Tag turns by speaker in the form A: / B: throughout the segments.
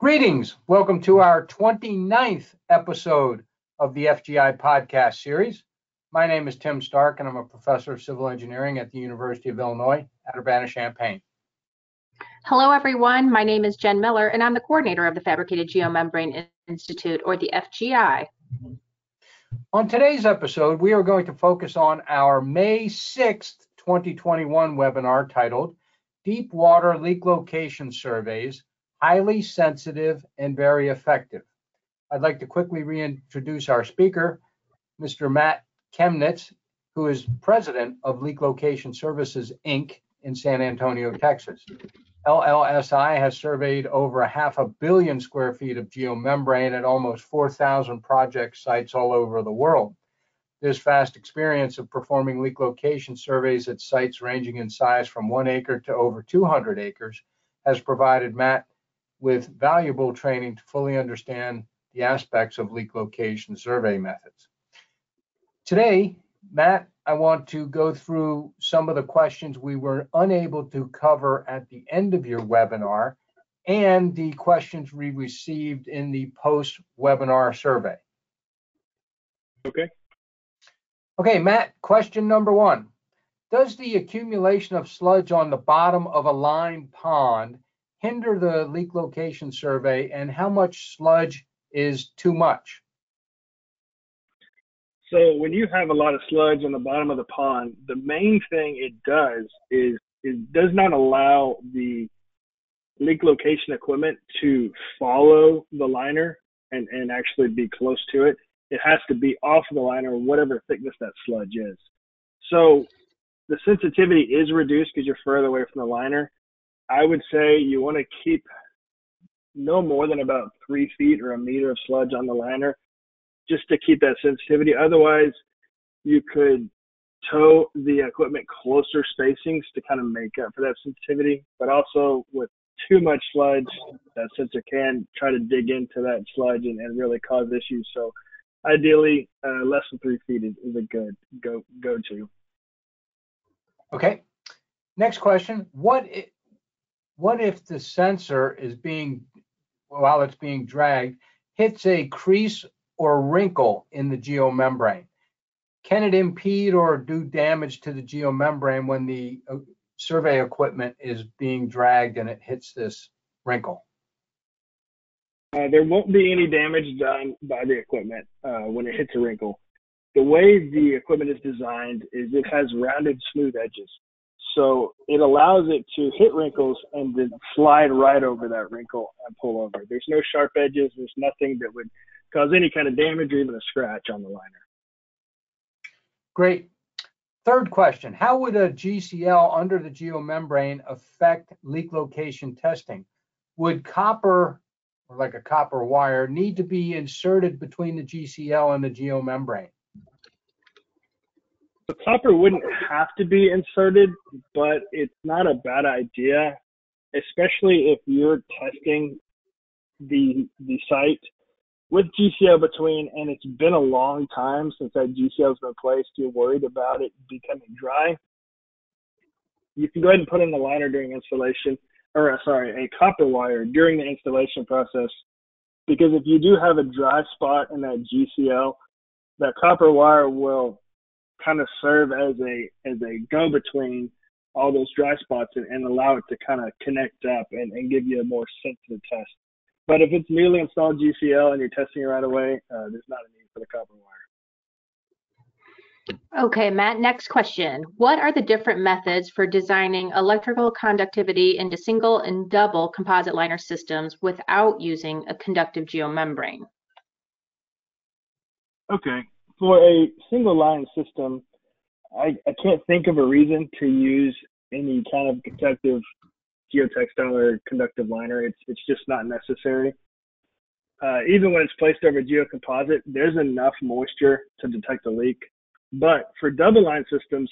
A: Greetings. Welcome to our 29th episode of the FGI podcast series. My name is Tim Stark, and I'm a professor of civil engineering at the University of Illinois at Urbana-Champaign.
B: Hello, everyone. My name is Jen Miller, and I'm the coordinator of the Fabricated Geomembrane Institute, or the FGI.
A: On today's episode, we are going to focus on our May 6th, 2021 webinar titled Deep Water Leak Location Surveys highly sensitive and very effective. I'd like to quickly reintroduce our speaker, Mr. Matt Kemnitz, who is president of Leak Location Services, Inc. in San Antonio, Texas. LLSI has surveyed over a half a billion square feet of geomembrane at almost 4,000 project sites all over the world. This vast experience of performing leak location surveys at sites ranging in size from one acre to over 200 acres has provided Matt with valuable training to fully understand the aspects of leak location survey methods. Today, Matt, I want to go through some of the questions we were unable to cover at the end of your webinar and the questions we received in the post-webinar survey.
C: Okay.
A: Okay, Matt, question number one. Does the accumulation of sludge on the bottom of a lined pond hinder the leak location survey and how much sludge is too much?
C: So when you have a lot of sludge on the bottom of the pond, the main thing it does is it does not allow the leak location equipment to follow the liner and, and actually be close to it. It has to be off the liner, whatever thickness that sludge is. So the sensitivity is reduced because you're further away from the liner, I would say you want to keep no more than about three feet or a meter of sludge on the liner just to keep that sensitivity. Otherwise, you could tow the equipment closer spacings to kind of make up for that sensitivity. But also with too much sludge, that sensor can try to dig into that sludge and, and really cause issues. So ideally, uh, less than three feet is, is a good go go to.
A: Okay. Next question: What what if the sensor is being, while it's being dragged, hits a crease or wrinkle in the geomembrane? Can it impede or do damage to the geomembrane when the uh, survey equipment is being dragged and it hits this wrinkle?
C: Uh, there won't be any damage done by the equipment uh, when it hits a wrinkle. The way the equipment is designed is it has rounded, smooth edges. So it allows it to hit wrinkles and then slide right over that wrinkle and pull over. There's no sharp edges. There's nothing that would cause any kind of damage or even a scratch on the liner.
A: Great. Third question, how would a GCL under the geomembrane affect leak location testing? Would copper, or like a copper wire, need to be inserted between the GCL and the geomembrane?
C: The copper wouldn't have to be inserted, but it's not a bad idea, especially if you're testing the the site with GCL between, and it's been a long time since that GCL's been placed. You're worried about it becoming dry. You can go ahead and put in a liner during installation, or uh, sorry, a copper wire during the installation process, because if you do have a dry spot in that GCL, that copper wire will kind of serve as a as a go between all those dry spots and, and allow it to kind of connect up and, and give you a more sensitive test. But if it's newly installed GCL and you're testing it right away, uh, there's not a need for the copper wire.
B: Okay, Matt, next question. What are the different methods for designing electrical conductivity into single and double composite liner systems without using a conductive geomembrane?
C: Okay, for a single line system, I, I can't think of a reason to use any kind of conductive geotextile or conductive liner. It's it's just not necessary. Uh, even when it's placed over geocomposite, there's enough moisture to detect a leak. But for double line systems,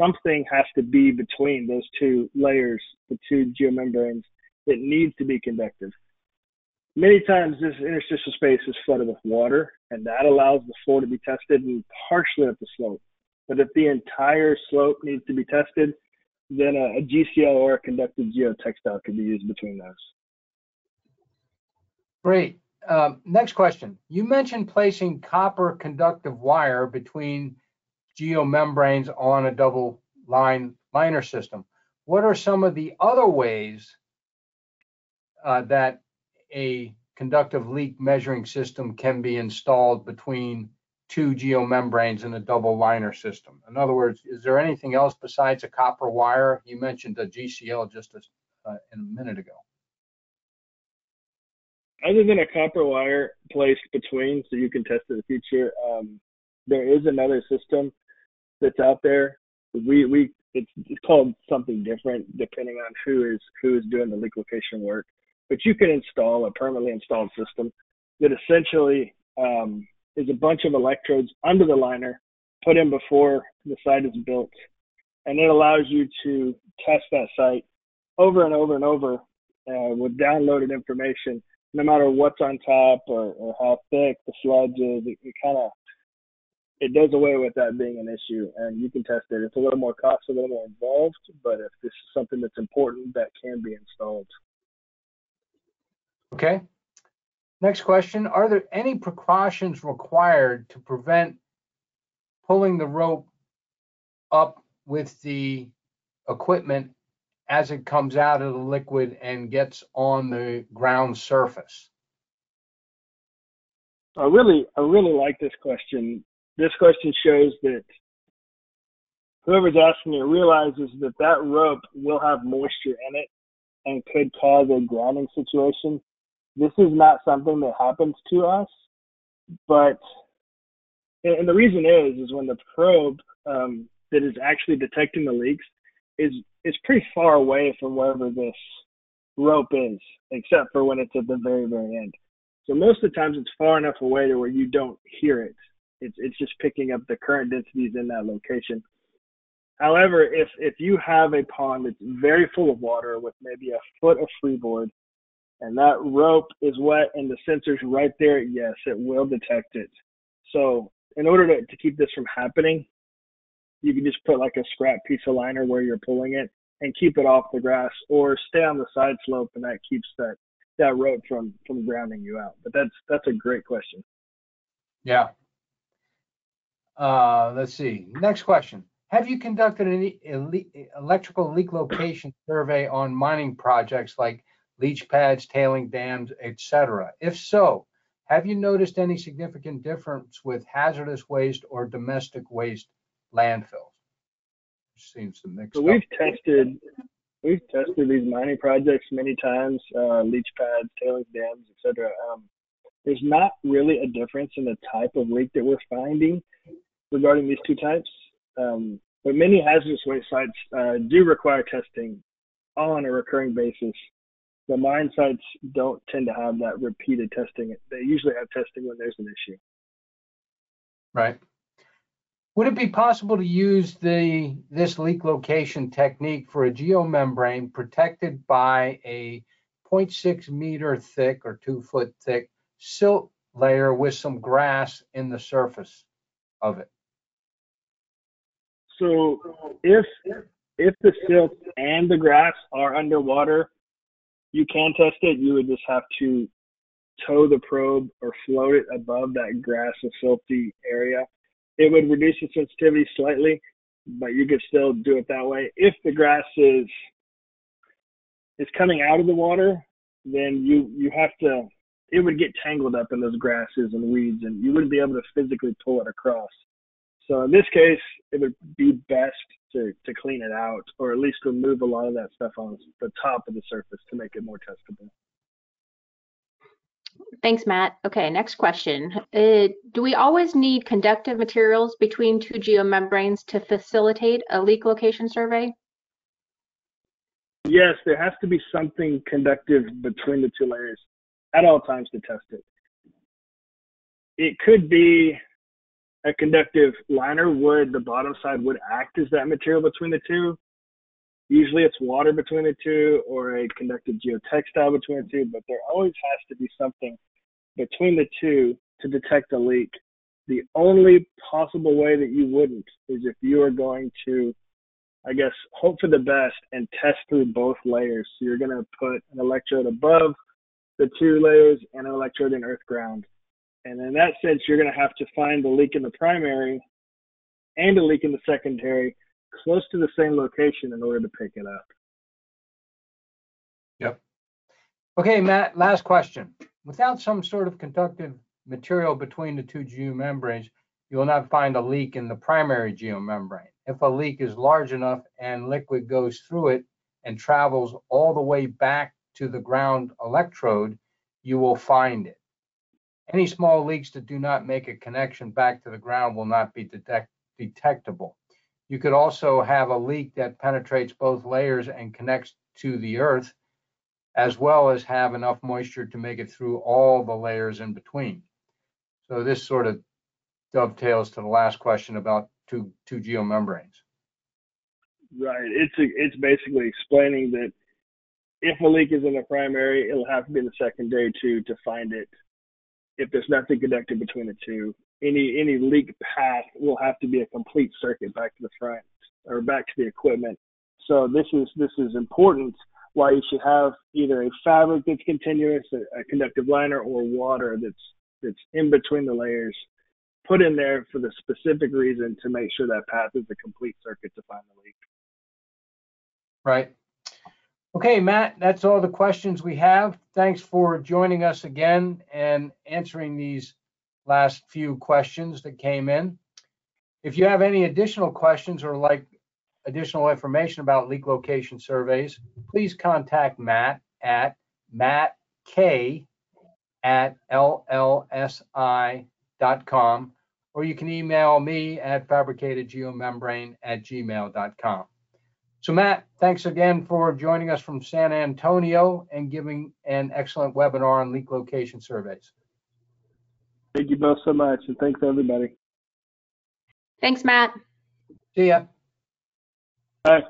C: something has to be between those two layers, the two geomembranes. It needs to be conductive. Many times this interstitial space is flooded with water, and that allows the floor to be tested and partially up the slope. But if the entire slope needs to be tested, then a, a GCL or a conductive geotextile could be used between those.
A: Great. Um, next question. You mentioned placing copper conductive wire between geomembranes on a double line liner system. What are some of the other ways uh, that a conductive leak measuring system can be installed between two geomembranes in a double liner system? In other words, is there anything else besides a copper wire? You mentioned a GCL just a, uh, a minute ago.
C: Other than a copper wire placed between, so you can test in the future, um, there is another system that's out there. We we it's, it's called something different depending on who is who is doing the leak location work. But you can install a permanently installed system that essentially um, is a bunch of electrodes under the liner put in before the site is built, and it allows you to test that site over and over and over uh, with downloaded information, no matter what's on top or, or how thick the sludge is. It, it kind of it does away with that being an issue and you can test it. It's a little more cost, a little more involved, but if this is something that's important, that can be installed.
A: Okay. Next question. Are there any precautions required to prevent pulling the rope up with the equipment as it comes out of the liquid and gets on the ground surface?
C: I really, I really like this question this question shows that whoever's asking it realizes that that rope will have moisture in it and could cause a grounding situation. This is not something that happens to us, but and the reason is is when the probe um, that is actually detecting the leaks is is pretty far away from wherever this rope is, except for when it's at the very very end. So most of the times it's far enough away to where you don't hear it. It's it's just picking up the current densities in that location. However, if if you have a pond that's very full of water with maybe a foot of freeboard, and that rope is wet and the sensor's right there, yes, it will detect it. So in order to, to keep this from happening, you can just put like a scrap piece of liner where you're pulling it and keep it off the grass or stay on the side slope and that keeps that that rope from from grounding you out. But that's that's a great question.
A: Yeah, uh, let's see. Next question. Have you conducted an electrical leak location survey on mining projects like leach pads, tailing dams, etc.? If so, have you noticed any significant difference with hazardous waste or domestic waste landfills? Seems to mix.
C: So we've tested we've tested these mining projects many times, uh, leach pads, tailings dams, etc. Um, there's not really a difference in the type of leak that we're finding regarding these two types. Um, but many hazardous waste sites uh, do require testing on a recurring basis. The mine sites don't tend to have that repeated testing. They usually have testing when there's an issue.
A: Right. Would it be possible to use the this leak location technique for a geomembrane protected by a 0.6 meter thick or two foot thick silt layer with some grass in the surface of it?
C: So if if the silt and the grass are underwater, you can test it. You would just have to tow the probe or float it above that grass and silty area. It would reduce the sensitivity slightly, but you could still do it that way. If the grass is is coming out of the water, then you you have to it would get tangled up in those grasses and weeds and you wouldn't be able to physically pull it across. So in this case, it would be best to, to clean it out or at least remove a lot of that stuff on the top of the surface to make it more testable.
B: Thanks, Matt. Okay, next question. Uh, do we always need conductive materials between two geomembranes to facilitate a leak location survey?
C: Yes, there has to be something conductive between the two layers at all times to test it. It could be a conductive liner would, the bottom side would act as that material between the two. Usually it's water between the two or a conductive geotextile between the two, but there always has to be something between the two to detect a leak. The only possible way that you wouldn't is if you are going to, I guess, hope for the best and test through both layers. So you're going to put an electrode above the two layers, and an electrode in earth ground. And in that sense, you're going to have to find the leak in the primary and a leak in the secondary close to the same location in order to pick it up. Yep.
A: Okay, Matt, last question. Without some sort of conductive material between the two geomembranes, you will not find a leak in the primary geomembrane. If a leak is large enough and liquid goes through it and travels all the way back to the ground electrode, you will find it. Any small leaks that do not make a connection back to the ground will not be detect detectable. You could also have a leak that penetrates both layers and connects to the earth as well as have enough moisture to make it through all the layers in between. So this sort of dovetails to the last question about two, two geomembranes.
C: Right. It's a, it's basically explaining that if a leak is in the primary, it'll have to be in the secondary too to find it. If there's nothing connected between the two, any any leak path will have to be a complete circuit back to the front or back to the equipment. So this is this is important why you should have either a fabric that's continuous, a, a conductive liner, or water that's that's in between the layers, put in there for the specific reason to make sure that path is a complete circuit to find the leak.
A: Right. Okay, Matt, that's all the questions we have. Thanks for joining us again and answering these last few questions that came in. If you have any additional questions or like additional information about leak location surveys, please contact Matt at mattk at llsi.com or you can email me at fabricatedgeomembrane at gmail.com. So Matt, thanks again for joining us from San Antonio and giving an excellent webinar on leak location surveys.
C: Thank you both so much, and thanks everybody.
B: Thanks, Matt.
A: See ya.
C: Bye.